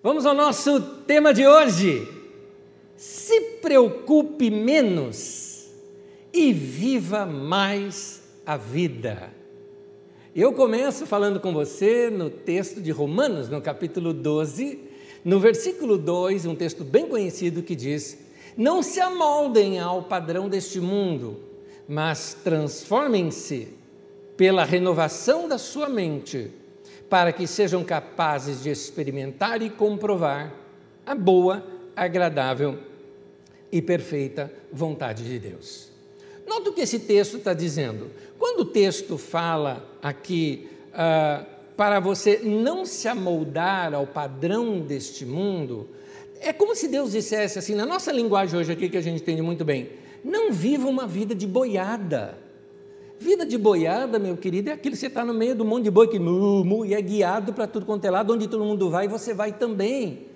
Vamos ao nosso tema de hoje. Se preocupe menos e viva mais a vida. Eu começo falando com você no texto de Romanos, no capítulo 12, no versículo 2, um texto bem conhecido que diz: Não se amoldem ao padrão deste mundo, mas transformem-se pela renovação da sua mente para que sejam capazes de experimentar e comprovar a boa, agradável e perfeita vontade de Deus. Nota o que esse texto está dizendo. Quando o texto fala aqui ah, para você não se amoldar ao padrão deste mundo, é como se Deus dissesse assim, na nossa linguagem hoje aqui que a gente entende muito bem, não viva uma vida de boiada Vida de boiada, meu querido, é aquilo que você está no meio do monte de boi que mu, mu, e é guiado para tudo quanto é lado, onde todo mundo vai, você vai também.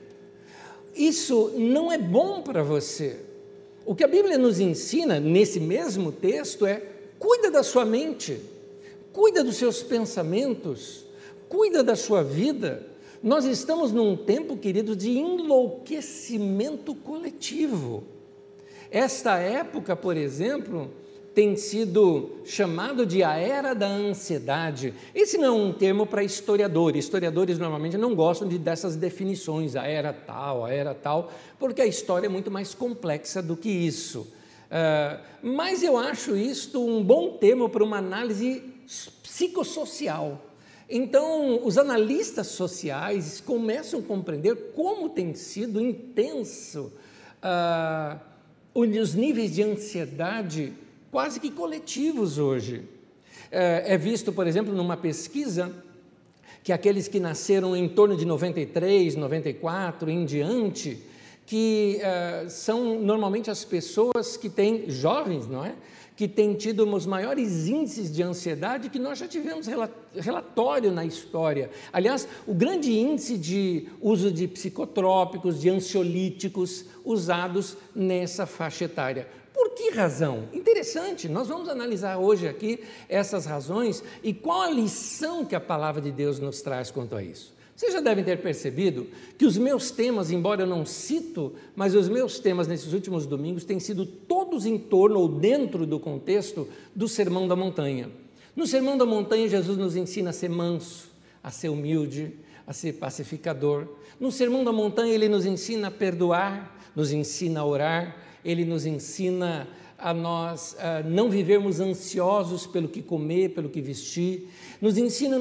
Isso não é bom para você. O que a Bíblia nos ensina nesse mesmo texto é: cuida da sua mente, cuida dos seus pensamentos, cuida da sua vida. Nós estamos num tempo, querido, de enlouquecimento coletivo. Esta época, por exemplo, tem sido chamado de a era da ansiedade. Esse não é um termo para historiadores. Historiadores normalmente não gostam de dessas definições, a era tal, a era tal, porque a história é muito mais complexa do que isso. Uh, mas eu acho isto um bom termo para uma análise psicossocial. Então, os analistas sociais começam a compreender como tem sido intenso uh, os níveis de ansiedade quase que coletivos hoje. É, é visto, por exemplo, numa pesquisa que aqueles que nasceram em torno de 93, 94 em diante, que uh, são normalmente as pessoas que têm, jovens, não é? Que têm tido os maiores índices de ansiedade que nós já tivemos relatório na história. Aliás, o grande índice de uso de psicotrópicos, de ansiolíticos usados nessa faixa etária. Por que razão? Interessante, nós vamos analisar hoje aqui essas razões e qual a lição que a palavra de Deus nos traz quanto a isso. Vocês já devem ter percebido que os meus temas, embora eu não cito, mas os meus temas nesses últimos domingos têm sido todos em torno ou dentro do contexto do Sermão da Montanha. No Sermão da Montanha, Jesus nos ensina a ser manso, a ser humilde, a ser pacificador. No Sermão da Montanha, ele nos ensina a perdoar, nos ensina a orar, ele nos ensina a nós a não vivermos ansiosos pelo que comer, pelo que vestir, nos ensina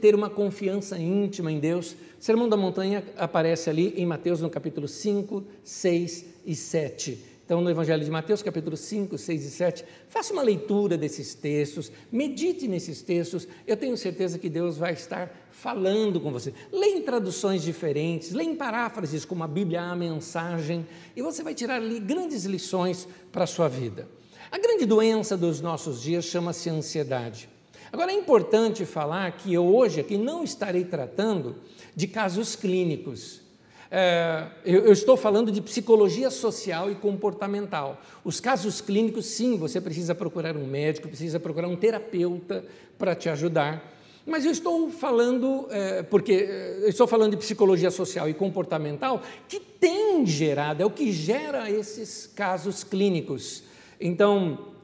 ter uma confiança íntima em Deus. O Sermão da Montanha aparece ali em Mateus no capítulo 5, 6 e 7. Então, no Evangelho de Mateus, capítulo 5, 6 e 7, faça uma leitura desses textos, medite nesses textos, eu tenho certeza que Deus vai estar falando com você. Leia em traduções diferentes, leia em paráfrases como a Bíblia, a mensagem, e você vai tirar ali grandes lições para a sua vida. A grande doença dos nossos dias chama-se ansiedade. Agora, é importante falar que eu hoje aqui não estarei tratando de casos clínicos. É, eu, eu, estou falando de psicologia social e comportamental. Os casos clínicos, sim, você precisa procurar um médico, precisa procurar um terapeuta para te ajudar. Mas eu estou falando, é, porque é, eu estou falando de psicologia social e comportamental, que tem gerado, é o que gera esses casos clínicos. Então,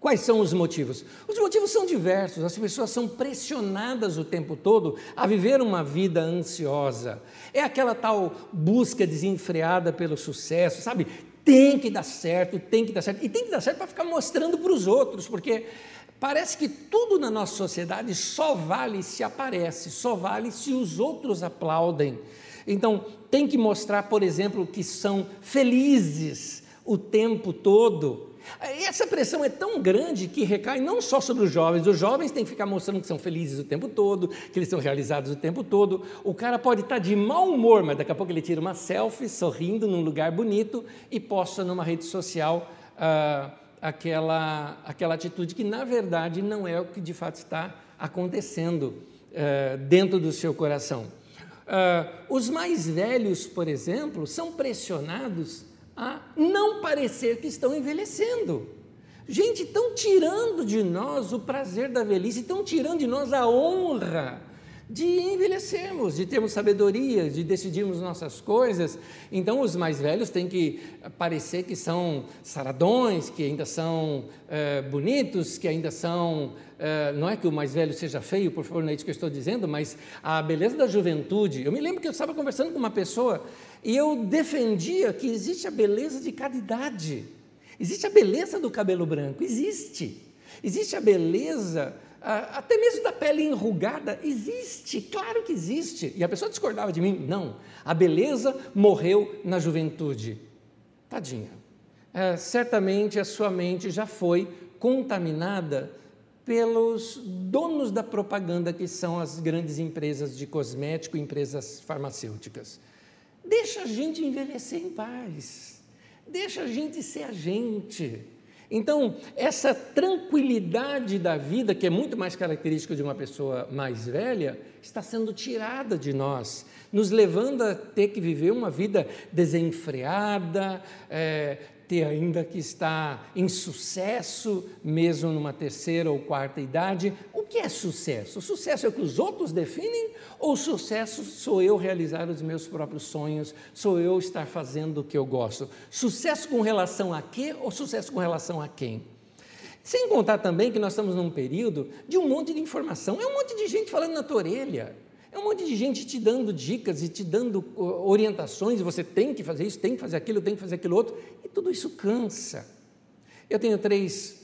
Quais são os motivos? Os motivos são diversos. As pessoas são pressionadas o tempo todo a viver uma vida ansiosa. É aquela tal busca desenfreada pelo sucesso, sabe? Tem que dar certo, tem que dar certo. E tem que dar certo para ficar mostrando para os outros, porque parece que tudo na nossa sociedade só vale se aparece, só vale se os outros aplaudem. Então, tem que mostrar, por exemplo, que são felizes o tempo todo essa pressão é tão grande que recai não só sobre os jovens, os jovens têm que ficar mostrando que são felizes o tempo todo, que eles estão realizados o tempo todo. O cara pode estar de mau humor, mas daqui a pouco ele tira uma selfie sorrindo num lugar bonito e posta numa rede social ah, aquela, aquela atitude que, na verdade, não é o que de fato está acontecendo ah, dentro do seu coração. Ah, os mais velhos, por exemplo, são pressionados a não parecer que estão envelhecendo. Gente, estão tirando de nós o prazer da velhice, estão tirando de nós a honra de envelhecermos, de termos sabedoria, de decidirmos nossas coisas. Então, os mais velhos têm que parecer que são saradões, que ainda são é, bonitos, que ainda são. É, não é que o mais velho seja feio, por favor, não é isso que eu estou dizendo, mas a beleza da juventude. Eu me lembro que eu estava conversando com uma pessoa e eu defendia que existe a beleza de cada idade. Existe a beleza do cabelo branco, existe. Existe a beleza até mesmo da pele enrugada, existe, claro que existe. E a pessoa discordava de mim, não, a beleza morreu na juventude. Tadinha. É, certamente a sua mente já foi contaminada pelos donos da propaganda, que são as grandes empresas de cosmético, empresas farmacêuticas. Deixa a gente envelhecer em paz. Deixa a gente ser a gente. Então, essa tranquilidade da vida, que é muito mais característica de uma pessoa mais velha, está sendo tirada de nós, nos levando a ter que viver uma vida desenfreada, é, ter ainda que estar em sucesso, mesmo numa terceira ou quarta idade. O que é sucesso? Sucesso é o que os outros definem ou sucesso sou eu realizar os meus próprios sonhos, sou eu estar fazendo o que eu gosto? Sucesso com relação a quê ou sucesso com relação a quem? Sem contar também que nós estamos num período de um monte de informação, é um monte de gente falando na tua orelha. É um monte de gente te dando dicas e te dando orientações, você tem que fazer isso, tem que fazer aquilo, tem que fazer aquilo outro, e tudo isso cansa. Eu tenho três,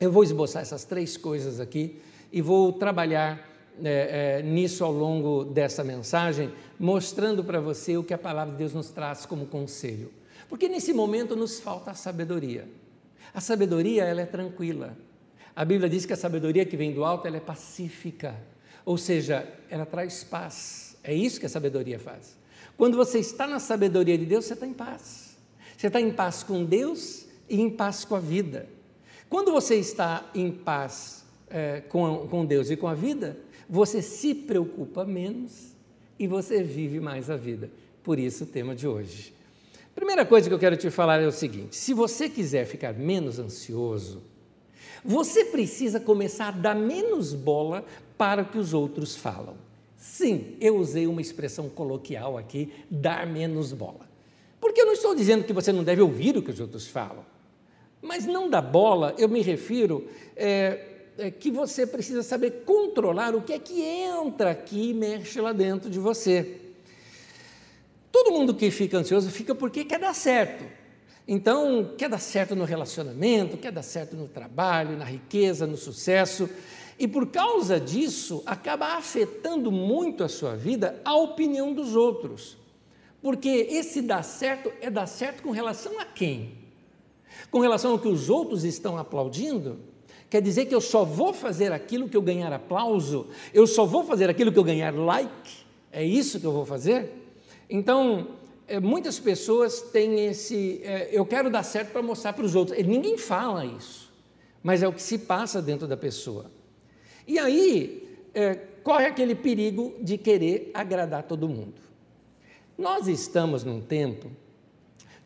eu vou esboçar essas três coisas aqui e vou trabalhar é, é, nisso ao longo dessa mensagem, mostrando para você o que a palavra de Deus nos traz como conselho. Porque nesse momento nos falta a sabedoria. A sabedoria, ela é tranquila. A Bíblia diz que a sabedoria que vem do alto, ela é pacífica ou seja, ela traz paz. É isso que a sabedoria faz. Quando você está na sabedoria de Deus, você está em paz. Você está em paz com Deus e em paz com a vida. Quando você está em paz é, com, com Deus e com a vida, você se preocupa menos e você vive mais a vida. Por isso o tema de hoje. Primeira coisa que eu quero te falar é o seguinte: se você quiser ficar menos ansioso, você precisa começar a dar menos bola para o que os outros falam. Sim, eu usei uma expressão coloquial aqui, dar menos bola. Porque eu não estou dizendo que você não deve ouvir o que os outros falam. Mas não dar bola, eu me refiro é, é que você precisa saber controlar o que é que entra aqui e mexe lá dentro de você. Todo mundo que fica ansioso fica porque quer dar certo. Então, quer dar certo no relacionamento, quer dar certo no trabalho, na riqueza, no sucesso. E por causa disso, acaba afetando muito a sua vida a opinião dos outros. Porque esse dar certo é dar certo com relação a quem? Com relação ao que os outros estão aplaudindo? Quer dizer que eu só vou fazer aquilo que eu ganhar aplauso? Eu só vou fazer aquilo que eu ganhar like? É isso que eu vou fazer? Então, é, muitas pessoas têm esse. É, eu quero dar certo para mostrar para os outros. Ninguém fala isso, mas é o que se passa dentro da pessoa. E aí é, corre aquele perigo de querer agradar todo mundo. Nós estamos num tempo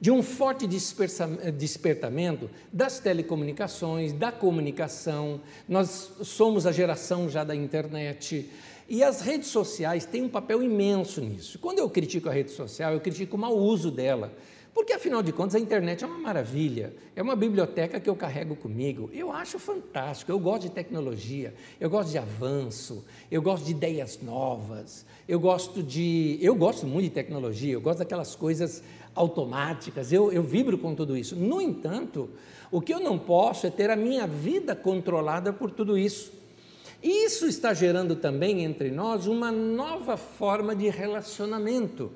de um forte despertamento das telecomunicações, da comunicação, nós somos a geração já da internet. E as redes sociais têm um papel imenso nisso. Quando eu critico a rede social, eu critico o mau uso dela. Porque, afinal de contas, a internet é uma maravilha, é uma biblioteca que eu carrego comigo. Eu acho fantástico, eu gosto de tecnologia, eu gosto de avanço, eu gosto de ideias novas, eu gosto de. Eu gosto muito de tecnologia, eu gosto daquelas coisas automáticas, eu, eu vibro com tudo isso. No entanto, o que eu não posso é ter a minha vida controlada por tudo isso. Isso está gerando também entre nós uma nova forma de relacionamento.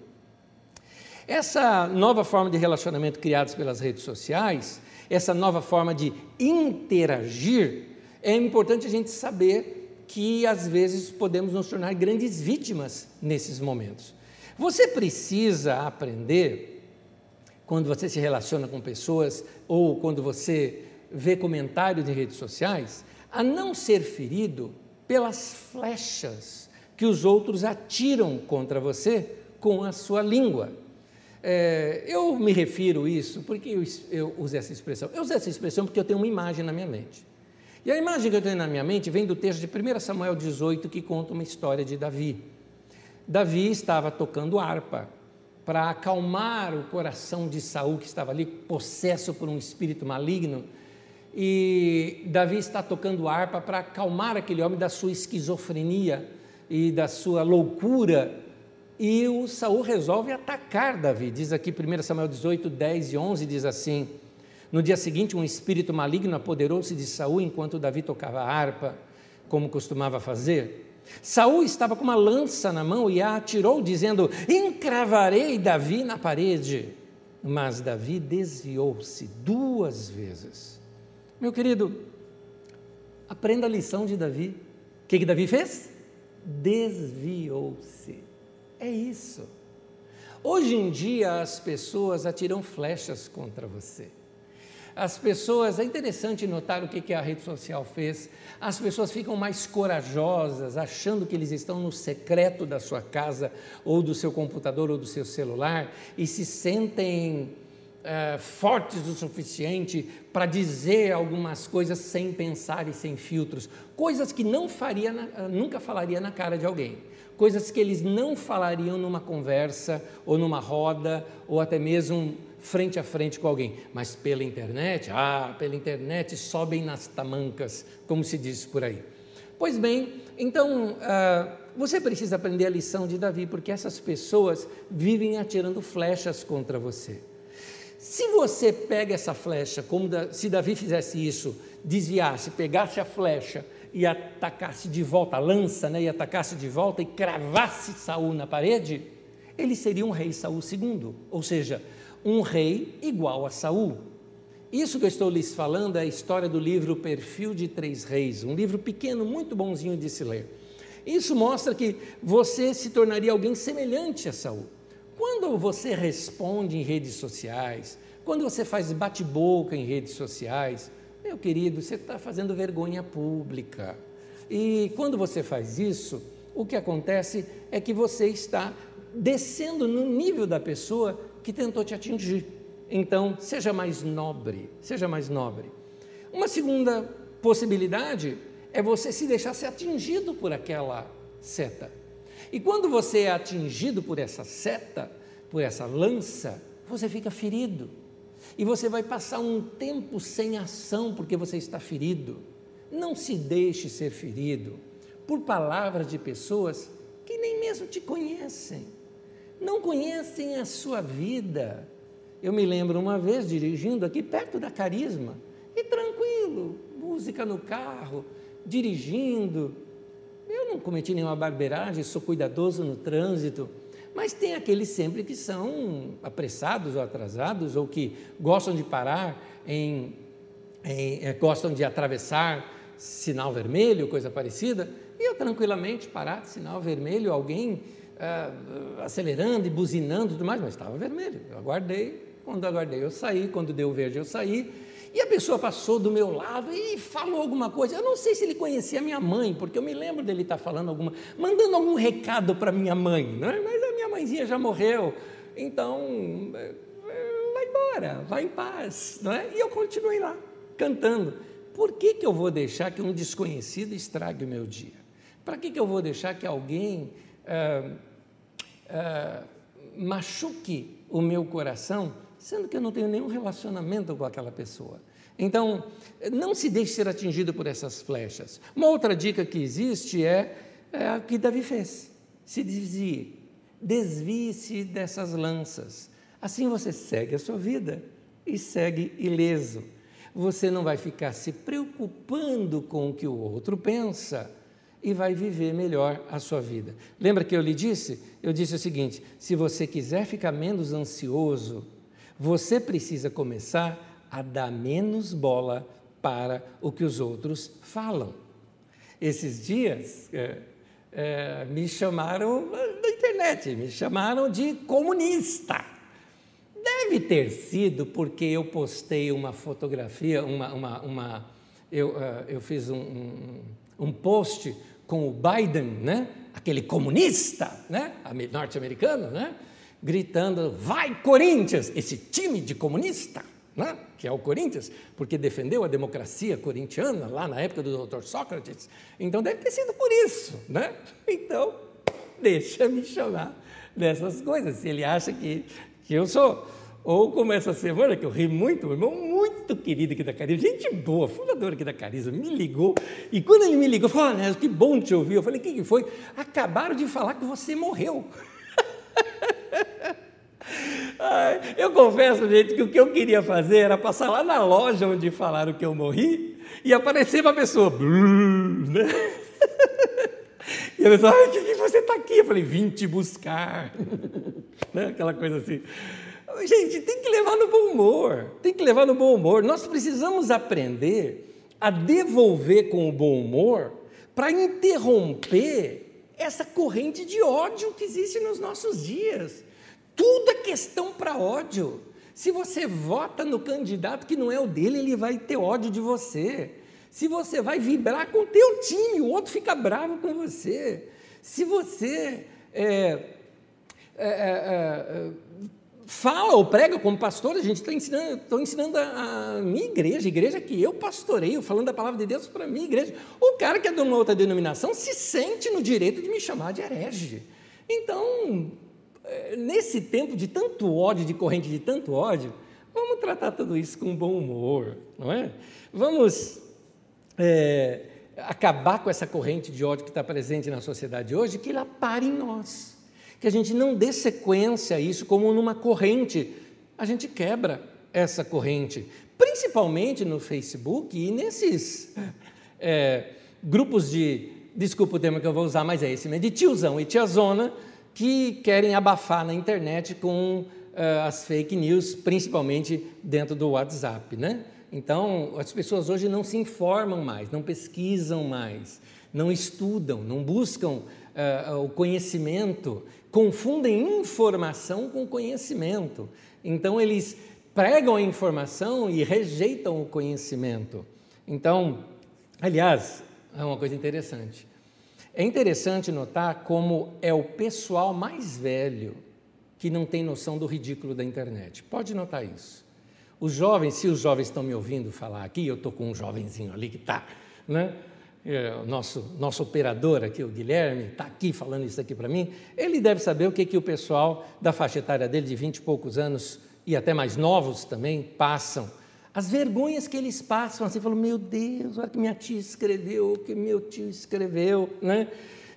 Essa nova forma de relacionamento criada pelas redes sociais, essa nova forma de interagir, é importante a gente saber que às vezes podemos nos tornar grandes vítimas nesses momentos. Você precisa aprender, quando você se relaciona com pessoas ou quando você vê comentários em redes sociais, a não ser ferido pelas flechas que os outros atiram contra você com a sua língua. É, eu me refiro a isso, porque eu, eu usei essa expressão? Eu usei essa expressão porque eu tenho uma imagem na minha mente. E a imagem que eu tenho na minha mente vem do texto de 1 Samuel 18, que conta uma história de Davi. Davi estava tocando harpa para acalmar o coração de Saul, que estava ali possesso por um espírito maligno. E Davi está tocando harpa para acalmar aquele homem da sua esquizofrenia e da sua loucura. E o Saul resolve atacar Davi. Diz aqui 1 Samuel 18, 10 e 11, diz assim: No dia seguinte, um espírito maligno apoderou-se de Saul enquanto Davi tocava a harpa, como costumava fazer. Saul estava com uma lança na mão e a atirou, dizendo: Encravarei Davi na parede. Mas Davi desviou-se duas vezes. Meu querido, aprenda a lição de Davi. O que, que Davi fez? Desviou-se. É isso. Hoje em dia as pessoas atiram flechas contra você. As pessoas, é interessante notar o que a rede social fez. As pessoas ficam mais corajosas, achando que eles estão no secreto da sua casa, ou do seu computador, ou do seu celular, e se sentem é, fortes o suficiente para dizer algumas coisas sem pensar e sem filtros, coisas que não faria, na, nunca falaria na cara de alguém, coisas que eles não falariam numa conversa ou numa roda ou até mesmo frente a frente com alguém, mas pela internet, ah, pela internet sobem nas tamancas, como se diz por aí. Pois bem, então ah, você precisa aprender a lição de Davi, porque essas pessoas vivem atirando flechas contra você. Se você pega essa flecha, como se Davi fizesse isso, desviasse, pegasse a flecha e atacasse de volta, a lança, né, e atacasse de volta e cravasse Saul na parede, ele seria um rei Saul II, ou seja, um rei igual a Saul. Isso que eu estou lhes falando é a história do livro Perfil de Três Reis, um livro pequeno, muito bonzinho de se ler. Isso mostra que você se tornaria alguém semelhante a Saul. Quando você responde em redes sociais, quando você faz bate-boca em redes sociais, meu querido, você está fazendo vergonha pública. E quando você faz isso, o que acontece é que você está descendo no nível da pessoa que tentou te atingir. Então, seja mais nobre, seja mais nobre. Uma segunda possibilidade é você se deixar ser atingido por aquela seta. E quando você é atingido por essa seta, por essa lança, você fica ferido. E você vai passar um tempo sem ação porque você está ferido. Não se deixe ser ferido por palavras de pessoas que nem mesmo te conhecem não conhecem a sua vida. Eu me lembro uma vez dirigindo aqui perto da Carisma, e tranquilo, música no carro, dirigindo. Eu não cometi nenhuma barbeiragem, sou cuidadoso no trânsito, mas tem aqueles sempre que são apressados ou atrasados, ou que gostam de parar em, em é, gostam de atravessar sinal vermelho, coisa parecida, e eu tranquilamente parar sinal vermelho, alguém é, acelerando e buzinando e tudo mais, mas estava vermelho. Eu aguardei, quando aguardei eu saí, quando deu verde eu saí, e a pessoa passou do meu lado e falou alguma coisa. Eu não sei se ele conhecia a minha mãe, porque eu me lembro dele estar falando alguma, mandando algum recado para minha mãe, não é? mas a minha mãezinha já morreu, então é, vai embora, vai em paz, não é? E eu continuei lá, cantando. Por que, que eu vou deixar que um desconhecido estrague o meu dia? Para que, que eu vou deixar que alguém ah, ah, machuque o meu coração, sendo que eu não tenho nenhum relacionamento com aquela pessoa. Então, não se deixe ser atingido por essas flechas. Uma outra dica que existe é, é a que Davi fez: se desvie, desvie-se dessas lanças. Assim você segue a sua vida e segue ileso. Você não vai ficar se preocupando com o que o outro pensa e vai viver melhor a sua vida. Lembra que eu lhe disse? Eu disse o seguinte: se você quiser ficar menos ansioso, você precisa começar a dar menos bola para o que os outros falam. Esses dias é, é, me chamaram na internet, me chamaram de comunista. Deve ter sido porque eu postei uma fotografia, uma, uma, uma eu, uh, eu fiz um, um, um post com o Biden, né? aquele comunista né? norte-americano, né? Gritando: vai Corinthians, esse time de comunista. né? que é o Corinthians, porque defendeu a democracia corintiana lá na época do Dr. Sócrates. Então deve ter sido por isso. Né? Então, deixa me chamar dessas coisas, se ele acha que, que eu sou. Ou como essa semana, que eu ri muito, meu irmão muito querido aqui da Cariza, gente boa, fundador aqui da Cariza, me ligou. E quando ele me ligou, falou, ah, que bom te ouvir. Eu falei, o que, que foi? Acabaram de falar que você morreu. eu confesso, gente, que o que eu queria fazer era passar lá na loja onde falaram que eu morri e aparecer uma pessoa. Né? E a pessoa, por que, que você está aqui? Eu falei, vim te buscar. né? Aquela coisa assim. Gente, tem que levar no bom humor. Tem que levar no bom humor. Nós precisamos aprender a devolver com o bom humor para interromper essa corrente de ódio que existe nos nossos dias. Tudo é questão para ódio. Se você vota no candidato que não é o dele, ele vai ter ódio de você. Se você vai vibrar com o teu time, o outro fica bravo com você. Se você é, é, é, é fala ou prega como pastor, a gente está ensinando, estou ensinando a, a, minha igreja, a igreja que eu pastoreio, falando a palavra de Deus para a minha igreja. O cara que é de uma outra denominação se sente no direito de me chamar de herege. Então, nesse tempo de tanto ódio, de corrente de tanto ódio, vamos tratar tudo isso com bom humor, não é? Vamos é, acabar com essa corrente de ódio que está presente na sociedade hoje, que ela pare em nós, que a gente não dê sequência a isso como numa corrente, a gente quebra essa corrente, principalmente no Facebook e nesses é, grupos de, desculpa o termo que eu vou usar, mas é esse, de tiozão e tiazona, que querem abafar na internet com uh, as fake news, principalmente dentro do WhatsApp, né? Então, as pessoas hoje não se informam mais, não pesquisam mais, não estudam, não buscam uh, o conhecimento, confundem informação com conhecimento. Então, eles pregam a informação e rejeitam o conhecimento. Então, aliás, é uma coisa interessante. É interessante notar como é o pessoal mais velho que não tem noção do ridículo da internet. Pode notar isso. Os jovens, se os jovens estão me ouvindo falar aqui, eu estou com um jovenzinho ali que está, né? É, o nosso, nosso operador aqui, o Guilherme, está aqui falando isso aqui para mim, ele deve saber o que, que o pessoal da faixa etária dele, de 20 e poucos anos, e até mais novos também, passam as vergonhas que eles passam, assim, falam, meu Deus, olha que minha tia escreveu, que meu tio escreveu, né?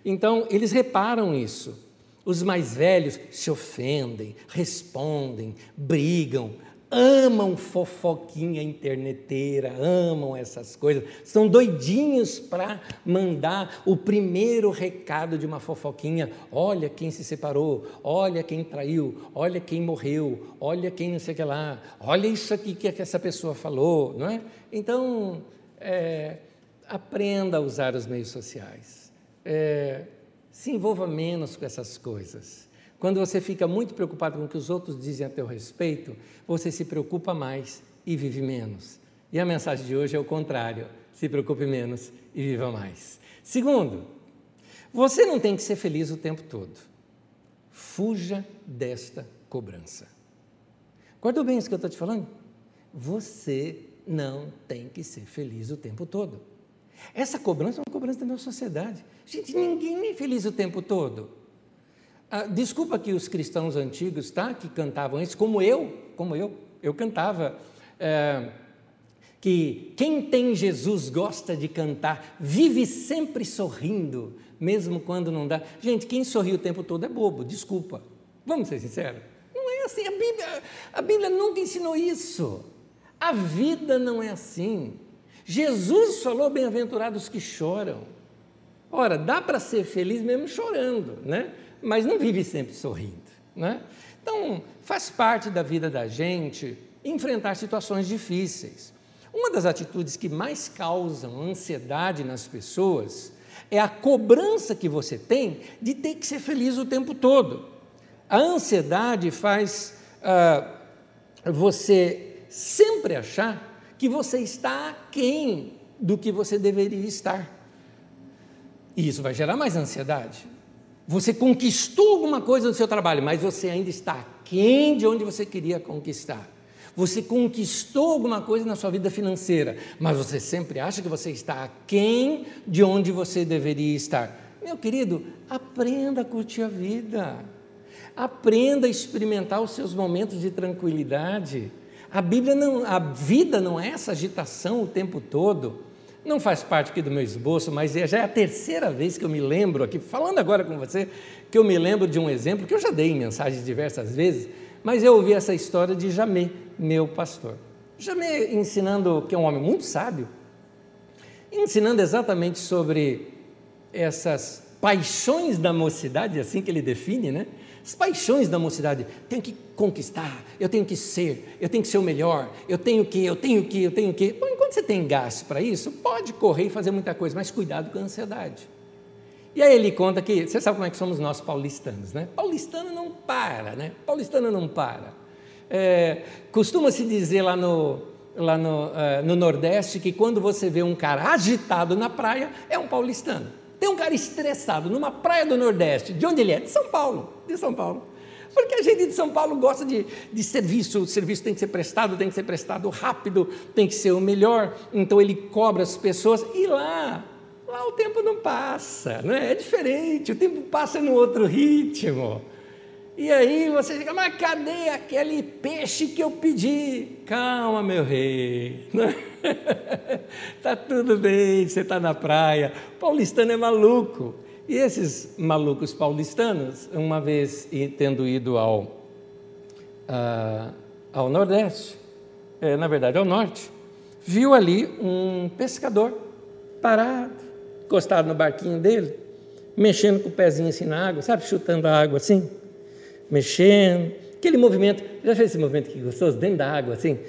Então, eles reparam isso. Os mais velhos se ofendem, respondem, brigam, amam fofoquinha interneteira, amam essas coisas, são doidinhos para mandar o primeiro recado de uma fofoquinha. Olha quem se separou, olha quem traiu, olha quem morreu, olha quem não sei o que lá, olha isso aqui que essa pessoa falou, não é? Então, é, aprenda a usar os meios sociais, é, se envolva menos com essas coisas. Quando você fica muito preocupado com o que os outros dizem a teu respeito, você se preocupa mais e vive menos. E a mensagem de hoje é o contrário: se preocupe menos e viva mais. Segundo, você não tem que ser feliz o tempo todo. Fuja desta cobrança. Guardou bem isso que eu estou te falando? Você não tem que ser feliz o tempo todo. Essa cobrança é uma cobrança da nossa sociedade. Gente, ninguém é feliz o tempo todo. Ah, desculpa que os cristãos antigos, tá, que cantavam isso, como eu, como eu, eu cantava. É, que quem tem Jesus gosta de cantar, vive sempre sorrindo, mesmo quando não dá. Gente, quem sorri o tempo todo é bobo, desculpa. Vamos ser sinceros. Não é assim. A Bíblia, a Bíblia nunca ensinou isso. A vida não é assim. Jesus falou: bem-aventurados que choram. Ora, dá para ser feliz mesmo chorando, né? Mas não vive sempre sorrindo. Né? Então, faz parte da vida da gente enfrentar situações difíceis. Uma das atitudes que mais causam ansiedade nas pessoas é a cobrança que você tem de ter que ser feliz o tempo todo. A ansiedade faz ah, você sempre achar que você está aquém do que você deveria estar. E isso vai gerar mais ansiedade. Você conquistou alguma coisa no seu trabalho, mas você ainda está aquém de onde você queria conquistar. você conquistou alguma coisa na sua vida financeira, mas você sempre acha que você está aquém de onde você deveria estar. Meu querido, aprenda a curtir a vida. Aprenda a experimentar os seus momentos de tranquilidade. A Bíblia não, a vida não é essa agitação o tempo todo. Não faz parte aqui do meu esboço, mas é, já é a terceira vez que eu me lembro aqui, falando agora com você, que eu me lembro de um exemplo que eu já dei em mensagens diversas vezes, mas eu ouvi essa história de Jamé, meu pastor. Jamé ensinando, que é um homem muito sábio, ensinando exatamente sobre essas paixões da mocidade, assim que ele define, né? As paixões da mocidade, tenho que conquistar, eu tenho que ser, eu tenho que ser o melhor, eu tenho que, eu tenho que, eu tenho que. Bom, enquanto você tem gás para isso, pode correr e fazer muita coisa, mas cuidado com a ansiedade. E aí ele conta que, você sabe como é que somos nós paulistanos, né? Paulistano não para, né? Paulistano não para. É, Costuma-se dizer lá no, lá no, uh, no Nordeste que quando você vê um cara agitado na praia, é um paulistano. Tem um cara estressado numa praia do Nordeste. De onde ele é? De São Paulo. De São Paulo. Porque a gente de São Paulo gosta de, de serviço, o serviço tem que ser prestado, tem que ser prestado rápido, tem que ser o melhor, então ele cobra as pessoas, e lá, lá o tempo não passa, não é? diferente, o tempo passa no outro ritmo. E aí você fica, mas cadê aquele peixe que eu pedi? Calma, meu rei. Está tudo bem, você está na praia. Paulistano é maluco. E esses malucos paulistanos, uma vez tendo ido ao, uh, ao Nordeste, é, na verdade ao Norte, viu ali um pescador parado, encostado no barquinho dele, mexendo com o pezinho assim na água, sabe, chutando a água assim mexendo, aquele movimento, já fez esse movimento que gostoso, dentro da água, assim,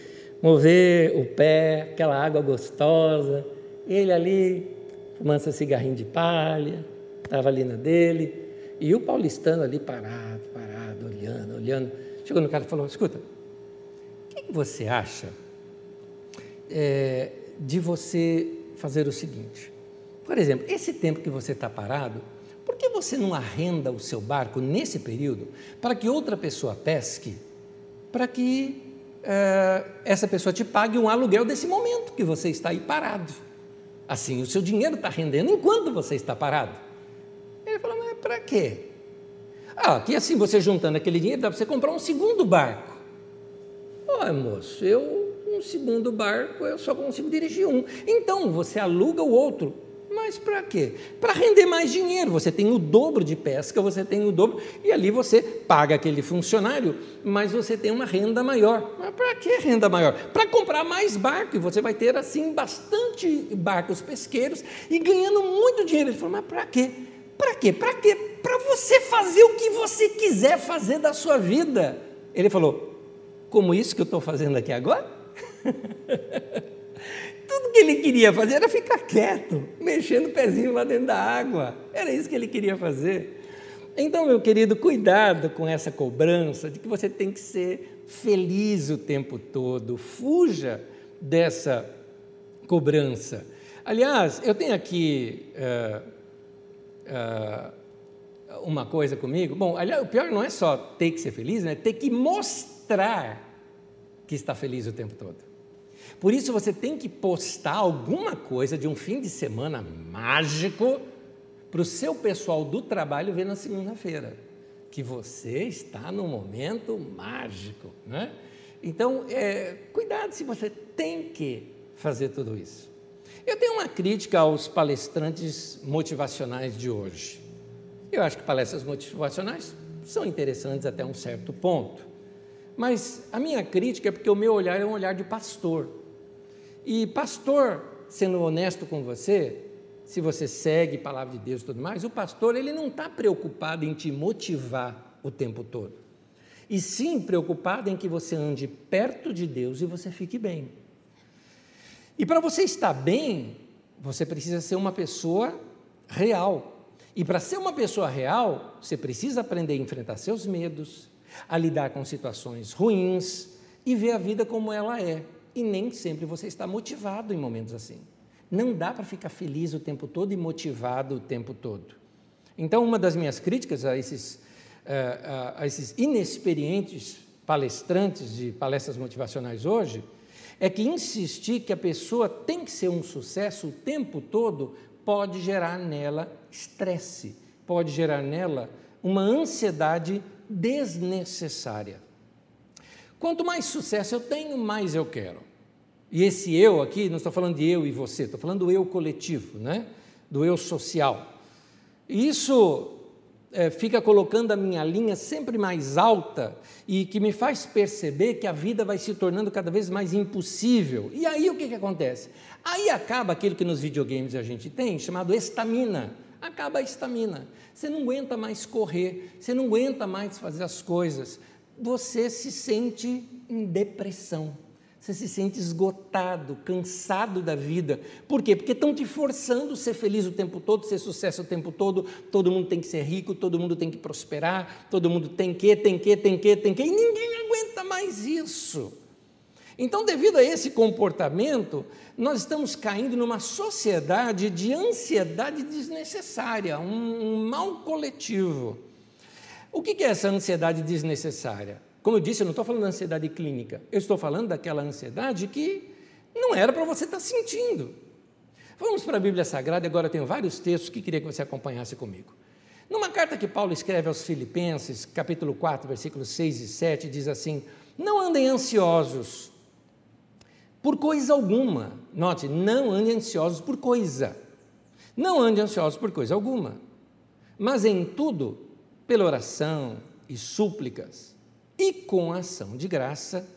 mover o pé, aquela água gostosa, ele ali, fumando seu cigarrinho de palha, estava ali na dele, e o paulistano ali parado, parado, olhando, olhando, chegou no cara e falou, escuta, o que, você acha é, de você fazer o seguinte, por exemplo, esse tempo que você está parado, por que você não arrenda o seu barco nesse período para que outra pessoa pesque, para que uh, essa pessoa te pague um aluguel desse momento que você está aí parado? Assim, o seu dinheiro está rendendo enquanto você está parado. Ele falou, mas para quê? Ah, que assim você juntando aquele dinheiro dá para você comprar um segundo barco. Olha, moço, eu um segundo barco eu só consigo dirigir um. Então você aluga o outro mas para quê? Para render mais dinheiro. Você tem o dobro de pesca, você tem o dobro, e ali você paga aquele funcionário, mas você tem uma renda maior. Mas para que renda maior? Para comprar mais barco, e você vai ter assim bastante barcos pesqueiros e ganhando muito dinheiro. Ele falou, mas para quê? Para quê? Para quê? Para você fazer o que você quiser fazer da sua vida. Ele falou, como isso que eu estou fazendo aqui agora? Tudo que ele queria fazer era ficar quieto, mexendo o pezinho lá dentro da água. Era isso que ele queria fazer. Então, meu querido, cuidado com essa cobrança de que você tem que ser feliz o tempo todo. Fuja dessa cobrança. Aliás, eu tenho aqui uh, uh, uma coisa comigo. Bom, aliás, o pior não é só ter que ser feliz, né? Ter que mostrar que está feliz o tempo todo. Por isso você tem que postar alguma coisa de um fim de semana mágico para o seu pessoal do trabalho ver na segunda-feira. Que você está num momento mágico. Né? Então, é, cuidado se você tem que fazer tudo isso. Eu tenho uma crítica aos palestrantes motivacionais de hoje. Eu acho que palestras motivacionais são interessantes até um certo ponto. Mas a minha crítica é porque o meu olhar é um olhar de pastor. E pastor, sendo honesto com você, se você segue a palavra de Deus e tudo mais, o pastor ele não está preocupado em te motivar o tempo todo. E sim preocupado em que você ande perto de Deus e você fique bem. E para você estar bem, você precisa ser uma pessoa real. E para ser uma pessoa real, você precisa aprender a enfrentar seus medos, a lidar com situações ruins e ver a vida como ela é e nem sempre você está motivado em momentos assim. Não dá para ficar feliz o tempo todo e motivado o tempo todo. Então, uma das minhas críticas a esses, a esses inexperientes palestrantes de palestras motivacionais hoje é que insistir que a pessoa tem que ser um sucesso o tempo todo pode gerar nela estresse, pode gerar nela uma ansiedade desnecessária. Quanto mais sucesso eu tenho, mais eu quero. E esse eu aqui, não estou falando de eu e você, estou falando do eu coletivo, né? do eu social. E isso é, fica colocando a minha linha sempre mais alta e que me faz perceber que a vida vai se tornando cada vez mais impossível. E aí o que, que acontece? Aí acaba aquilo que nos videogames a gente tem, chamado estamina. Acaba a estamina. Você não aguenta mais correr, você não aguenta mais fazer as coisas. Você se sente em depressão. Você se sente esgotado, cansado da vida. Por quê? Porque estão te forçando a ser feliz o tempo todo, ser sucesso o tempo todo. Todo mundo tem que ser rico, todo mundo tem que prosperar, todo mundo tem que, tem que, tem que, tem que, e ninguém aguenta mais isso. Então, devido a esse comportamento, nós estamos caindo numa sociedade de ansiedade desnecessária, um, um mal coletivo. O que é essa ansiedade desnecessária? Como eu disse, eu não estou falando da ansiedade clínica, eu estou falando daquela ansiedade que não era para você estar tá sentindo. Vamos para a Bíblia Sagrada, agora eu tenho vários textos que queria que você acompanhasse comigo. Numa carta que Paulo escreve aos Filipenses, capítulo 4, versículos 6 e 7, diz assim: Não andem ansiosos por coisa alguma. Note, não andem ansiosos por coisa. Não andem ansiosos por coisa alguma. Mas em tudo, pela oração e súplicas, e com ação de graça,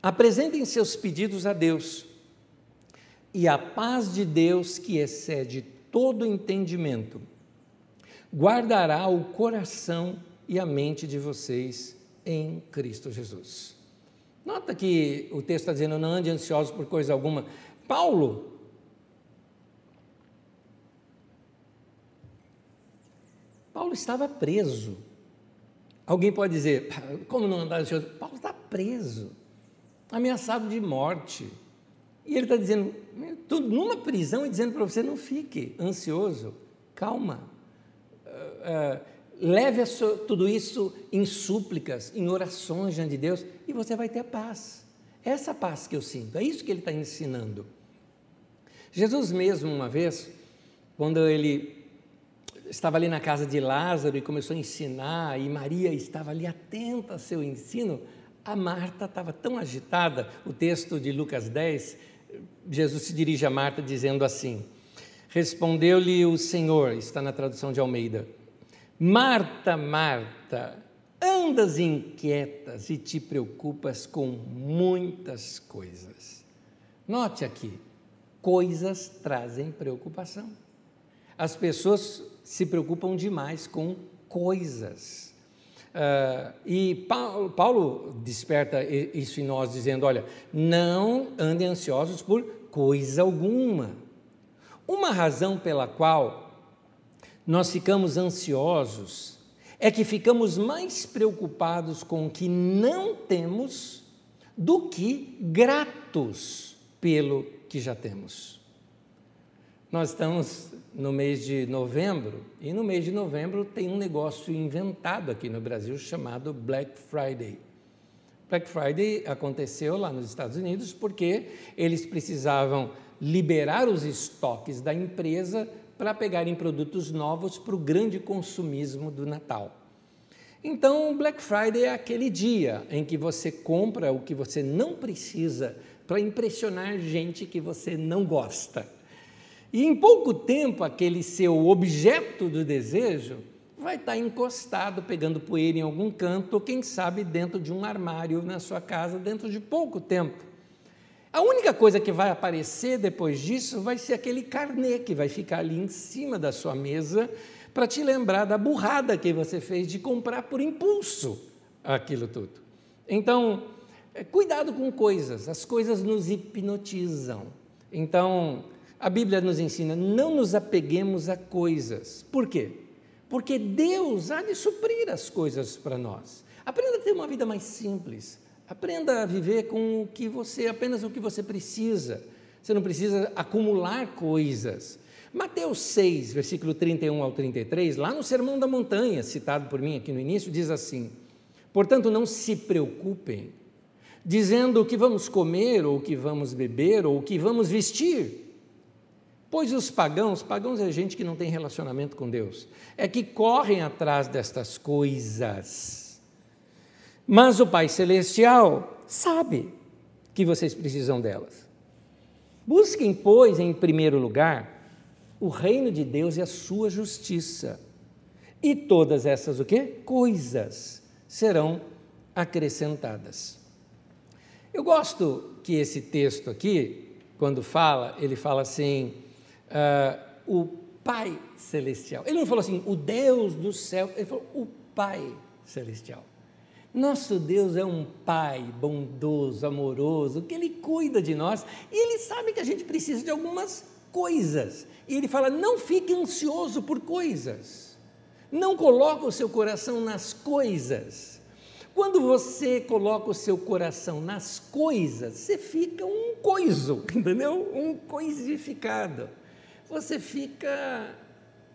apresentem seus pedidos a Deus. E a paz de Deus, que excede todo entendimento, guardará o coração e a mente de vocês em Cristo Jesus. Nota que o texto está dizendo: não ande ansiosos por coisa alguma. Paulo, Paulo estava preso Alguém pode dizer, como não andar ansioso? Paulo está preso, ameaçado de morte. E ele está dizendo, tudo numa prisão e dizendo para você: não fique ansioso, calma. Uh, uh, leve tudo isso em súplicas, em orações diante de Deus, e você vai ter paz. Essa paz que eu sinto, é isso que ele está ensinando. Jesus mesmo, uma vez, quando ele estava ali na casa de Lázaro e começou a ensinar, e Maria estava ali atenta ao seu ensino, a Marta estava tão agitada. O texto de Lucas 10, Jesus se dirige a Marta dizendo assim: Respondeu-lhe o Senhor, está na tradução de Almeida: Marta, Marta, andas inquietas e te preocupas com muitas coisas. Note aqui, coisas trazem preocupação. As pessoas se preocupam demais com coisas. Uh, e Paulo, Paulo desperta isso em nós, dizendo: olha, não andem ansiosos por coisa alguma. Uma razão pela qual nós ficamos ansiosos é que ficamos mais preocupados com o que não temos do que gratos pelo que já temos. Nós estamos no mês de novembro, e no mês de novembro tem um negócio inventado aqui no Brasil chamado Black Friday. Black Friday aconteceu lá nos Estados Unidos porque eles precisavam liberar os estoques da empresa para pegarem produtos novos para o grande consumismo do Natal. Então, Black Friday é aquele dia em que você compra o que você não precisa para impressionar gente que você não gosta. E em pouco tempo, aquele seu objeto do desejo vai estar encostado, pegando poeira em algum canto, ou quem sabe dentro de um armário na sua casa, dentro de pouco tempo. A única coisa que vai aparecer depois disso vai ser aquele carnê que vai ficar ali em cima da sua mesa para te lembrar da burrada que você fez de comprar por impulso aquilo tudo. Então, é, cuidado com coisas, as coisas nos hipnotizam. Então, a Bíblia nos ensina: não nos apeguemos a coisas. Por quê? Porque Deus há de suprir as coisas para nós. Aprenda a ter uma vida mais simples. Aprenda a viver com o que você, apenas o que você precisa. Você não precisa acumular coisas. Mateus 6, versículo 31 ao 33, lá no Sermão da Montanha, citado por mim aqui no início, diz assim: Portanto, não se preocupem dizendo o que vamos comer, ou o que vamos beber, ou o que vamos vestir. Pois os pagãos, pagãos é gente que não tem relacionamento com Deus, é que correm atrás destas coisas. Mas o Pai Celestial sabe que vocês precisam delas. Busquem, pois, em primeiro lugar, o reino de Deus e a sua justiça. E todas essas o quê? Coisas serão acrescentadas. Eu gosto que esse texto aqui, quando fala, ele fala assim: uh, o Pai Celestial. Ele não falou assim, o Deus do céu, ele falou o Pai Celestial. Nosso Deus é um Pai bondoso, amoroso, que Ele cuida de nós e Ele sabe que a gente precisa de algumas coisas. E Ele fala: não fique ansioso por coisas, não coloque o seu coração nas coisas. Quando você coloca o seu coração nas coisas, você fica um coiso, entendeu? Um coisificado. Você fica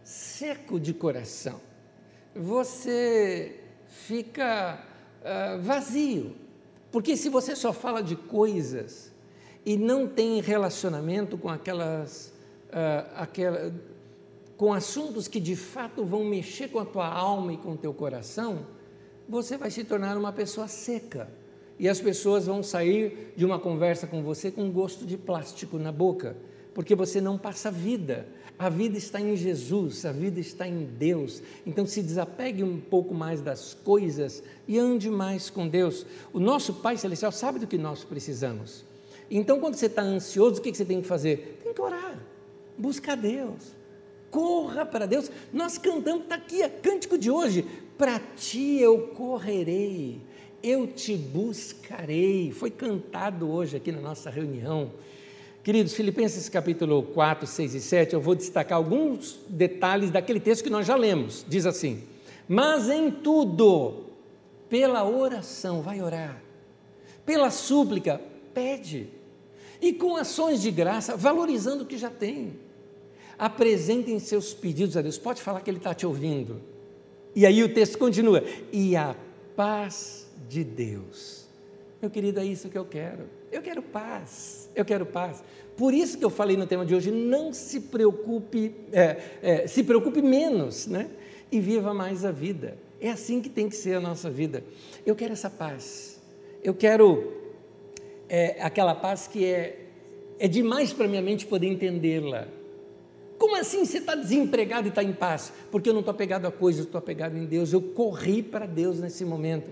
seco de coração. Você fica uh, vazio. Porque se você só fala de coisas e não tem relacionamento com aquelas, uh, aquela, com assuntos que de fato vão mexer com a tua alma e com o teu coração, você vai se tornar uma pessoa seca. E as pessoas vão sair de uma conversa com você com gosto de plástico na boca, porque você não passa vida. A vida está em Jesus, a vida está em Deus. Então se desapegue um pouco mais das coisas e ande mais com Deus. O nosso Pai Celestial sabe do que nós precisamos. Então, quando você está ansioso, o que você tem que fazer? Tem que orar, buscar Deus, corra para Deus. Nós cantamos, está aqui, é cântico de hoje. Para ti eu correrei, eu te buscarei. Foi cantado hoje aqui na nossa reunião. Queridos, Filipenses capítulo 4, 6 e 7, eu vou destacar alguns detalhes daquele texto que nós já lemos. Diz assim: Mas em tudo, pela oração, vai orar, pela súplica, pede, e com ações de graça, valorizando o que já tem. Apresentem seus pedidos a Deus. Pode falar que Ele está te ouvindo e aí o texto continua: e a paz de Deus. Meu querido, é isso que eu quero. Eu quero paz. Eu quero paz. Por isso que eu falei no tema de hoje: não se preocupe, é, é, se preocupe menos, né? E viva mais a vida. É assim que tem que ser a nossa vida. Eu quero essa paz. Eu quero é, aquela paz que é, é demais para minha mente poder entendê-la como assim você está desempregado e está em paz? Porque eu não estou apegado a coisas, estou apegado em Deus. Eu corri para Deus nesse momento.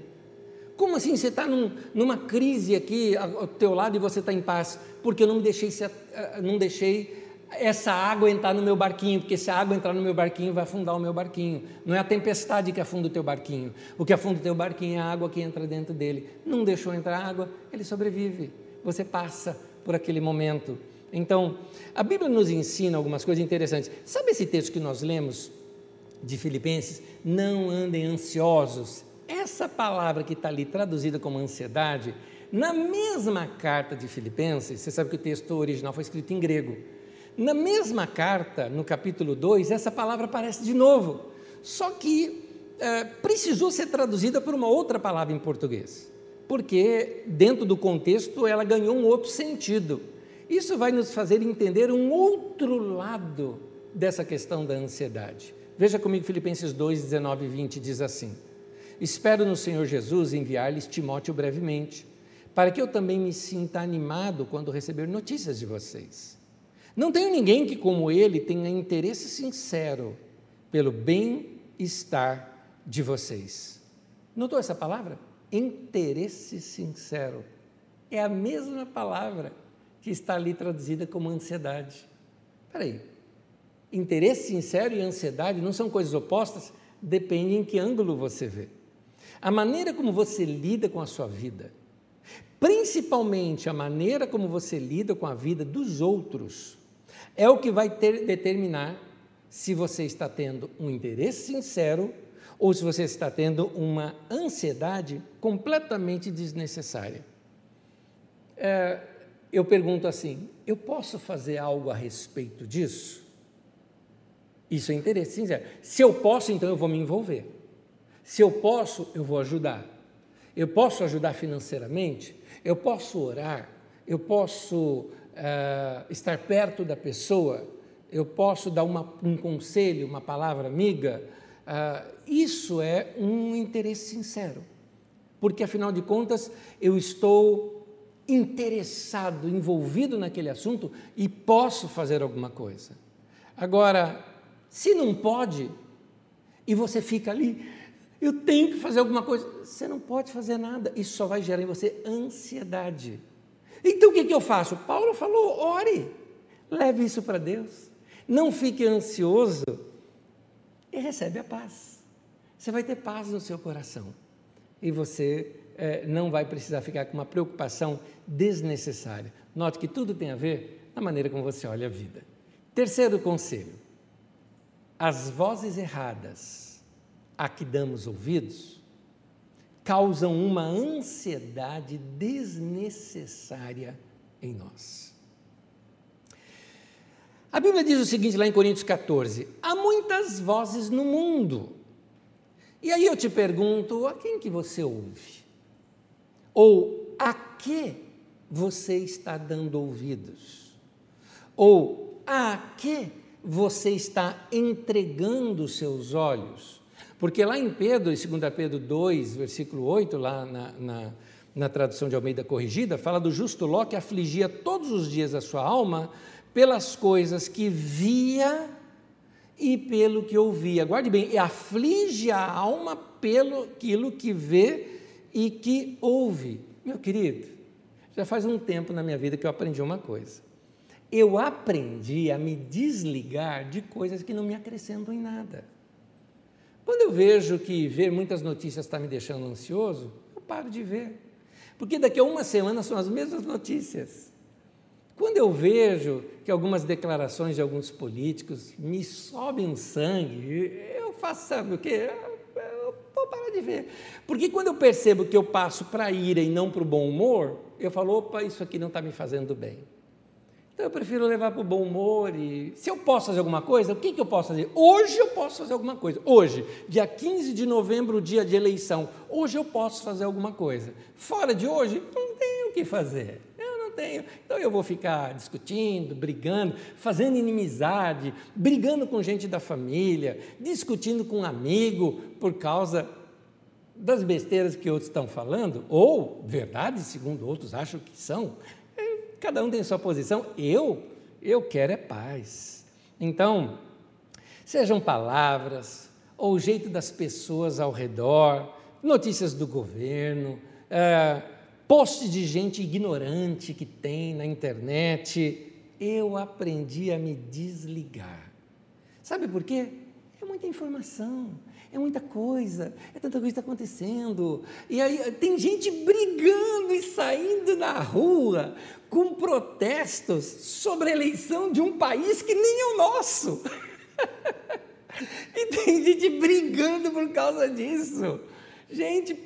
Como assim você está num, numa crise aqui ao teu lado e você está em paz? Porque eu não deixei, não deixei essa água entrar no meu barquinho, porque se a água entrar no meu barquinho vai afundar o meu barquinho. Não é a tempestade que afunda o teu barquinho. O que afunda o teu barquinho é a água que entra dentro dele. Não deixou entrar água, ele sobrevive. Você passa por aquele momento. Então, a Bíblia nos ensina algumas coisas interessantes. Sabe esse texto que nós lemos de Filipenses? Não andem ansiosos. Essa palavra que está ali traduzida como ansiedade, na mesma carta de Filipenses, você sabe que o texto original foi escrito em grego. Na mesma carta, no capítulo 2, essa palavra aparece de novo. Só que é, precisou ser traduzida por uma outra palavra em português, porque dentro do contexto ela ganhou um outro sentido. Isso vai nos fazer entender um outro lado dessa questão da ansiedade. Veja comigo Filipenses 2, 19 e 20 diz assim: Espero no Senhor Jesus enviar-lhes Timóteo brevemente, para que eu também me sinta animado quando receber notícias de vocês. Não tenho ninguém que, como ele, tenha interesse sincero pelo bem-estar de vocês. Notou essa palavra? Interesse sincero. É a mesma palavra que está ali traduzida como ansiedade. Espera aí, interesse sincero e ansiedade não são coisas opostas? Depende em que ângulo você vê. A maneira como você lida com a sua vida, principalmente a maneira como você lida com a vida dos outros, é o que vai ter, determinar se você está tendo um interesse sincero ou se você está tendo uma ansiedade completamente desnecessária. É, eu pergunto assim: eu posso fazer algo a respeito disso? Isso é interesse sincero. Se eu posso, então eu vou me envolver. Se eu posso, eu vou ajudar. eu posso ajudar financeiramente, eu posso orar, eu posso uh, estar perto da pessoa, eu posso dar uma, um conselho, uma palavra amiga. Uh, isso é um interesse sincero, porque afinal de contas eu estou interessado, envolvido naquele assunto e posso fazer alguma coisa. Agora, se não pode, e você fica ali, eu tenho que fazer alguma coisa, você não pode fazer nada, isso só vai gerar em você ansiedade. Então o que, que eu faço? Paulo falou: ore, leve isso para Deus, não fique ansioso e recebe a paz. Você vai ter paz no seu coração e você é, não vai precisar ficar com uma preocupação desnecessária. Note que tudo tem a ver na maneira como você olha a vida. Terceiro conselho: as vozes erradas a que damos ouvidos causam uma ansiedade desnecessária em nós. A Bíblia diz o seguinte lá em Coríntios 14: há muitas vozes no mundo. E aí eu te pergunto, a quem que você ouve? Ou a que você está dando ouvidos? Ou a que você está entregando seus olhos? Porque lá em Pedro, em 2 Pedro 2, versículo 8, lá na, na, na tradução de Almeida Corrigida, fala do justo Ló que afligia todos os dias a sua alma pelas coisas que via e pelo que ouvia. Guarde bem, aflige a alma pelo aquilo que vê e que ouve. Meu querido, já faz um tempo na minha vida que eu aprendi uma coisa. Eu aprendi a me desligar de coisas que não me acrescentam em nada. Quando eu vejo que ver muitas notícias está me deixando ansioso, eu paro de ver. Porque daqui a uma semana são as mesmas notícias. Quando eu vejo que algumas declarações de alguns políticos me sobem o sangue, eu faço, sabe o quê? Eu vou parar de ver. Porque quando eu percebo que eu passo para a ira e não para o bom humor, eu falo, opa, isso aqui não está me fazendo bem. Então eu prefiro levar para o bom humor e se eu posso fazer alguma coisa, o que, que eu posso fazer? Hoje eu posso fazer alguma coisa. Hoje, dia 15 de novembro, dia de eleição, hoje eu posso fazer alguma coisa. Fora de hoje, não tenho o que fazer. Eu não tenho. Então eu vou ficar discutindo, brigando, fazendo inimizade, brigando com gente da família, discutindo com um amigo por causa das besteiras que outros estão falando, ou verdades, segundo outros acham que são. Cada um tem sua posição. Eu, eu quero é paz. Então, sejam palavras, ou o jeito das pessoas ao redor, notícias do governo, é, de gente ignorante que tem na internet. Eu aprendi a me desligar. Sabe por quê? É muita informação é muita coisa, é tanta coisa está acontecendo. E aí tem gente brigando e saindo na rua com protestos sobre a eleição de um país que nem é o nosso. e tem gente brigando por causa disso. Gente,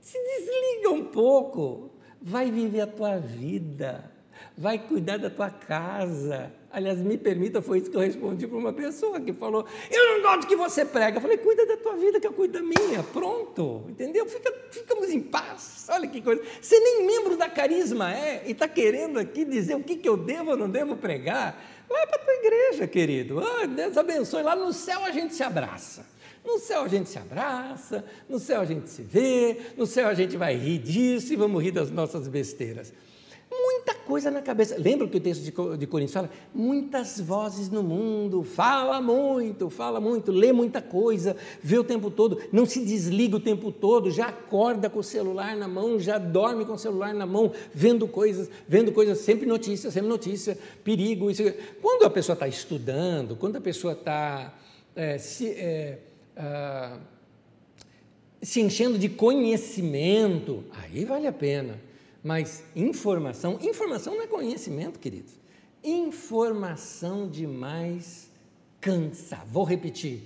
se desliga um pouco, vai viver a tua vida, vai cuidar da tua casa Aliás, me permita, foi isso que eu respondi para uma pessoa que falou: Eu não gosto que você prega. Eu falei: Cuida da tua vida, que eu cuido da minha. Pronto, entendeu? Fica, ficamos em paz. Olha que coisa. Você nem membro da carisma é e está querendo aqui dizer o que, que eu devo ou não devo pregar. Vai para a tua igreja, querido. Ah, Deus abençoe. Lá no céu a gente se abraça. No céu a gente se abraça, no céu a gente se vê, no céu a gente vai rir disso e vamos rir das nossas besteiras muita coisa na cabeça. Lembra que o texto de Coríntios fala? Muitas vozes no mundo, fala muito, fala muito, lê muita coisa, vê o tempo todo, não se desliga o tempo todo, já acorda com o celular na mão, já dorme com o celular na mão, vendo coisas, vendo coisas, sempre notícia, sempre notícia, perigo. Isso. Quando a pessoa está estudando, quando a pessoa está é, se, é, ah, se enchendo de conhecimento, aí vale a pena. Mas informação, informação não é conhecimento, queridos. Informação demais cansa. Vou repetir.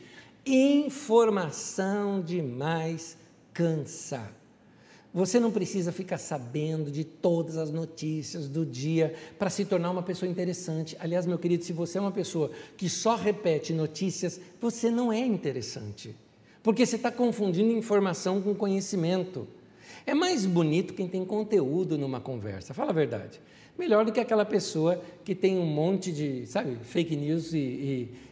Informação demais cansa. Você não precisa ficar sabendo de todas as notícias do dia para se tornar uma pessoa interessante. Aliás, meu querido, se você é uma pessoa que só repete notícias, você não é interessante. Porque você está confundindo informação com conhecimento. É mais bonito quem tem conteúdo numa conversa, fala a verdade. Melhor do que aquela pessoa que tem um monte de, sabe, fake news e,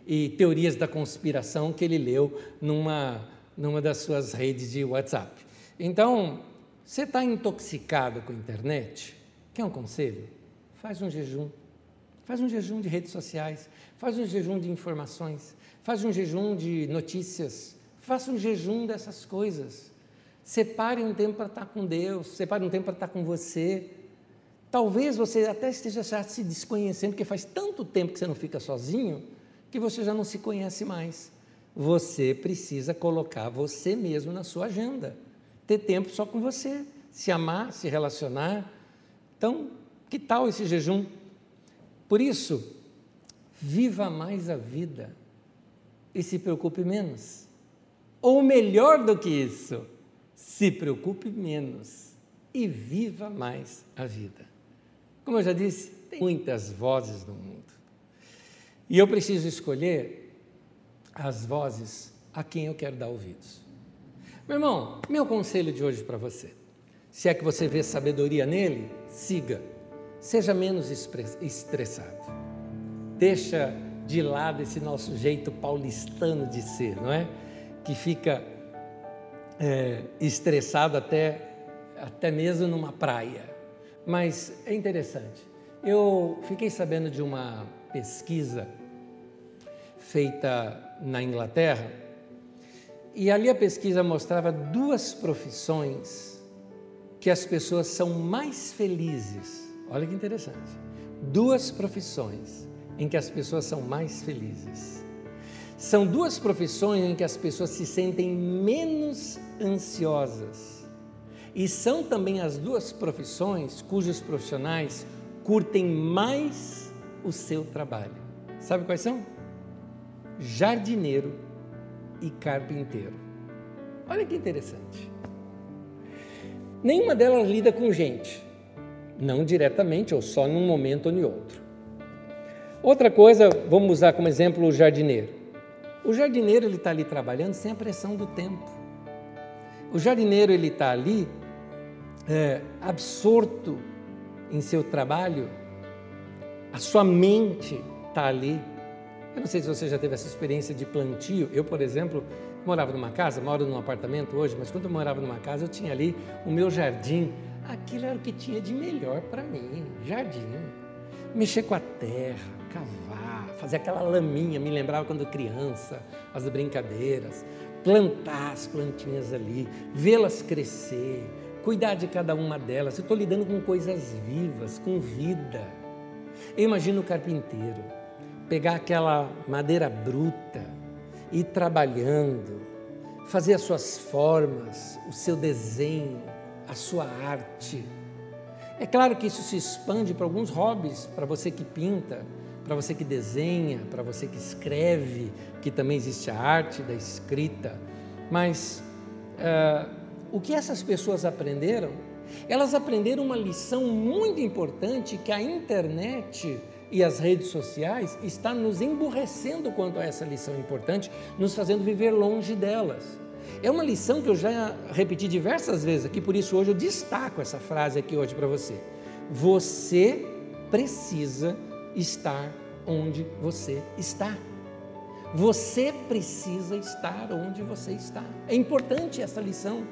e, e teorias da conspiração que ele leu numa, numa das suas redes de WhatsApp. Então, você está intoxicado com a internet? Quer um conselho? Faz um jejum. Faz um jejum de redes sociais, faz um jejum de informações, faz um jejum de notícias, faça um jejum dessas coisas. Separe um tempo para estar com Deus, separe um tempo para estar com você. Talvez você até esteja se desconhecendo, porque faz tanto tempo que você não fica sozinho, que você já não se conhece mais. Você precisa colocar você mesmo na sua agenda. Ter tempo só com você, se amar, se relacionar. Então, que tal esse jejum? Por isso, viva mais a vida e se preocupe menos. Ou melhor do que isso, se preocupe menos e viva mais a vida. Como eu já disse, tem muitas vozes no mundo. E eu preciso escolher as vozes a quem eu quero dar ouvidos. Meu irmão, meu conselho de hoje para você: se é que você vê sabedoria nele, siga Seja menos estressado. Deixa de lado esse nosso jeito paulistano de ser, não é? Que fica é, estressado até, até mesmo numa praia. Mas é interessante. Eu fiquei sabendo de uma pesquisa feita na Inglaterra, e ali a pesquisa mostrava duas profissões que as pessoas são mais felizes Olha que interessante. Duas profissões em que as pessoas são mais felizes. São duas profissões em que as pessoas se sentem menos ansiosas. E são também as duas profissões cujos profissionais curtem mais o seu trabalho. Sabe quais são? Jardineiro e carpinteiro. Olha que interessante. Nenhuma delas lida com gente não diretamente ou só num momento ou em outro. Outra coisa, vamos usar como exemplo o jardineiro. O jardineiro ele está ali trabalhando sem a pressão do tempo. O jardineiro ele está ali é, absorto em seu trabalho. A sua mente está ali. Eu não sei se você já teve essa experiência de plantio. Eu, por exemplo, morava numa casa, moro num apartamento hoje, mas quando eu morava numa casa, eu tinha ali o meu jardim Aquilo era o que tinha de melhor para mim, jardim. Mexer com a terra, cavar, fazer aquela laminha, me lembrava quando criança, as brincadeiras, plantar as plantinhas ali, vê-las crescer, cuidar de cada uma delas. Eu estou lidando com coisas vivas, com vida. Eu imagino o carpinteiro pegar aquela madeira bruta, ir trabalhando, fazer as suas formas, o seu desenho, a sua arte. É claro que isso se expande para alguns hobbies, para você que pinta, para você que desenha, para você que escreve, que também existe a arte da escrita. Mas uh, o que essas pessoas aprenderam? Elas aprenderam uma lição muito importante que a internet e as redes sociais está nos emburrecendo quanto a essa lição importante, nos fazendo viver longe delas. É uma lição que eu já repeti diversas vezes aqui, por isso hoje eu destaco essa frase aqui hoje para você. Você precisa estar onde você está. Você precisa estar onde você está. É importante essa lição.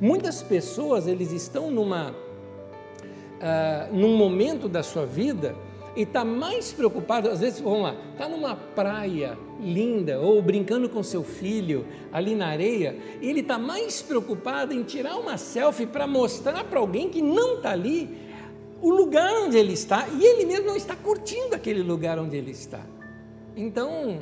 Muitas pessoas eles estão numa uh, num momento da sua vida e está mais preocupado, às vezes, vamos lá, está numa praia linda ou brincando com seu filho ali na areia, e ele está mais preocupado em tirar uma selfie para mostrar para alguém que não está ali o lugar onde ele está e ele mesmo não está curtindo aquele lugar onde ele está. Então,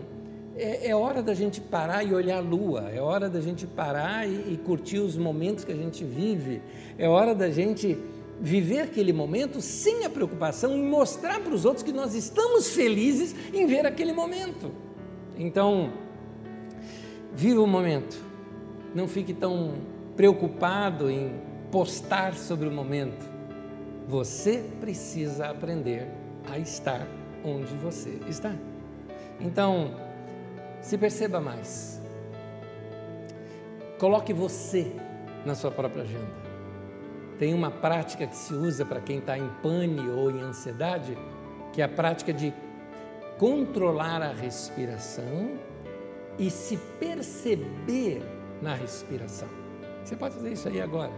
é, é hora da gente parar e olhar a lua, é hora da gente parar e, e curtir os momentos que a gente vive, é hora da gente viver aquele momento sem a preocupação em mostrar para os outros que nós estamos felizes em ver aquele momento. Então, viva o momento. Não fique tão preocupado em postar sobre o momento. Você precisa aprender a estar onde você está. Então, se perceba mais. Coloque você na sua própria agenda. tem uma prática que se usa para quem está em pane ou em ansiedade, que é a prática de controlar a respiração e se perceber na respiração. Você pode fazer isso aí agora.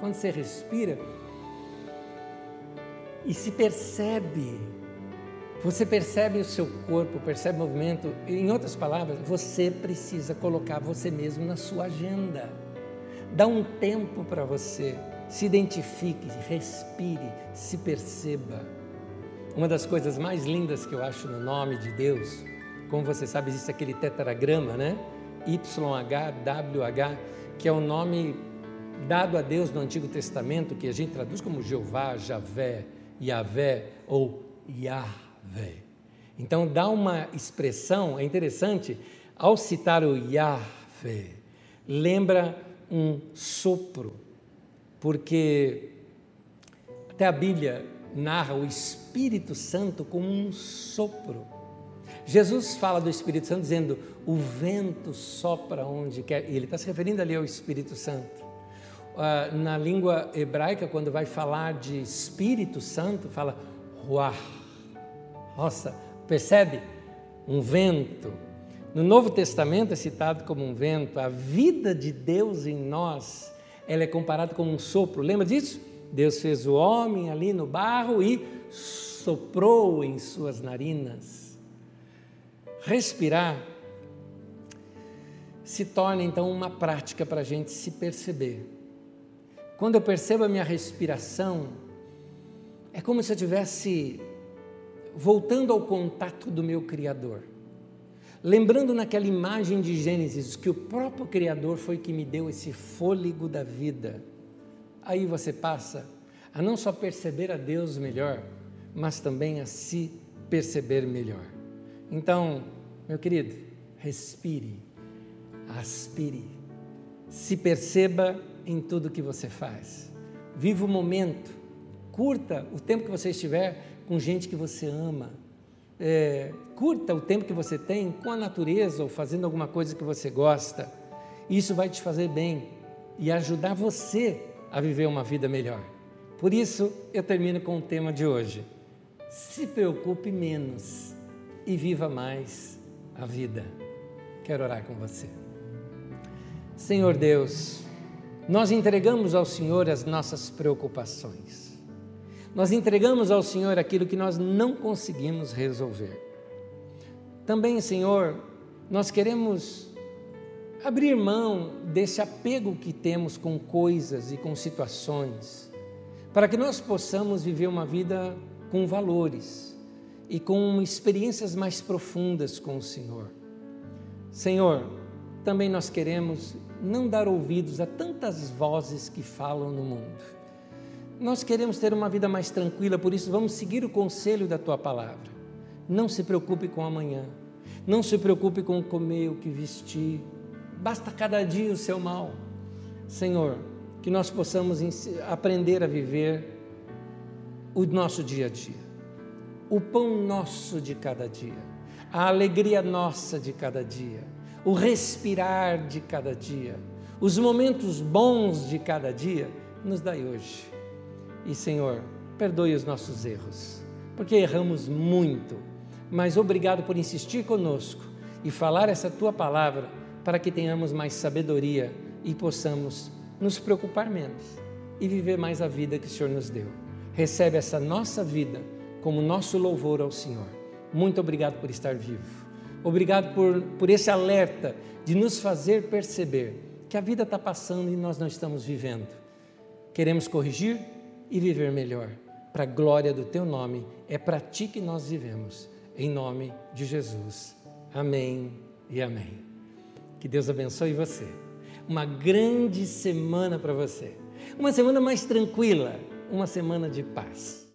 Quando você respira e se percebe, você percebe o seu corpo, percebe o movimento. Em outras palavras, você precisa colocar você mesmo na sua agenda. Dá um tempo para você. Se identifique, respire, se perceba. Uma das coisas mais lindas que eu acho no nome de Deus, como você sabe, existe aquele tetragrama, né? YHWH, que é o nome dado a Deus no Antigo Testamento, que a gente traduz como Jeová, Javé, Yahvé ou Yahvé. Então dá uma expressão, é interessante, ao citar o Yahvé, lembra um sopro, porque até a Bíblia narra o Espírito Santo como um sopro. Jesus fala do Espírito Santo dizendo: o vento sopra onde quer. E ele está se referindo ali ao Espírito Santo. Uh, na língua hebraica, quando vai falar de Espírito Santo, fala ruach. Nossa, percebe? Um vento. No Novo Testamento é citado como um vento. A vida de Deus em nós, ela é comparada com um sopro. Lembra disso? Deus fez o homem ali no barro e soprou em suas narinas. Respirar se torna então uma prática para a gente se perceber. Quando eu percebo a minha respiração, é como se eu estivesse voltando ao contato do meu Criador. Lembrando naquela imagem de Gênesis que o próprio Criador foi que me deu esse fôlego da vida. Aí você passa a não só perceber a Deus melhor, mas também a se perceber melhor. Então, meu querido, respire aspire, se perceba em tudo que você faz. Viva o momento, curta o tempo que você estiver com gente que você ama. É, curta o tempo que você tem com a natureza ou fazendo alguma coisa que você gosta. Isso vai te fazer bem e ajudar você a viver uma vida melhor. Por isso, eu termino com o tema de hoje. Se preocupe menos e viva mais a vida. Quero orar com você. Senhor Deus, nós entregamos ao Senhor as nossas preocupações. Nós entregamos ao Senhor aquilo que nós não conseguimos resolver. Também, Senhor, nós queremos abrir mão desse apego que temos com coisas e com situações, para que nós possamos viver uma vida com valores e com experiências mais profundas com o Senhor. Senhor, também nós queremos não dar ouvidos a tantas vozes que falam no mundo. Nós queremos ter uma vida mais tranquila, por isso vamos seguir o conselho da tua palavra. Não se preocupe com amanhã, não se preocupe com o comer, o que vestir, basta cada dia o seu mal. Senhor, que nós possamos aprender a viver o nosso dia a dia, o pão nosso de cada dia, a alegria nossa de cada dia o respirar de cada dia, os momentos bons de cada dia, nos dai hoje. E Senhor, perdoe os nossos erros, porque erramos muito, mas obrigado por insistir conosco e falar essa tua palavra para que tenhamos mais sabedoria e possamos nos preocupar menos e viver mais a vida que o Senhor nos deu. Recebe essa nossa vida como nosso louvor ao Senhor. Muito obrigado por estar vivo. Obrigado por, por esse alerta de nos fazer perceber que a vida está passando e nós não estamos vivendo. Queremos corrigir e viver melhor. Para a glória do teu nome, é para ti que nós vivemos. Em nome de Jesus. Amém e amém. Que Deus abençoe você. Uma grande semana para você. Uma semana mais tranquila, uma semana de paz.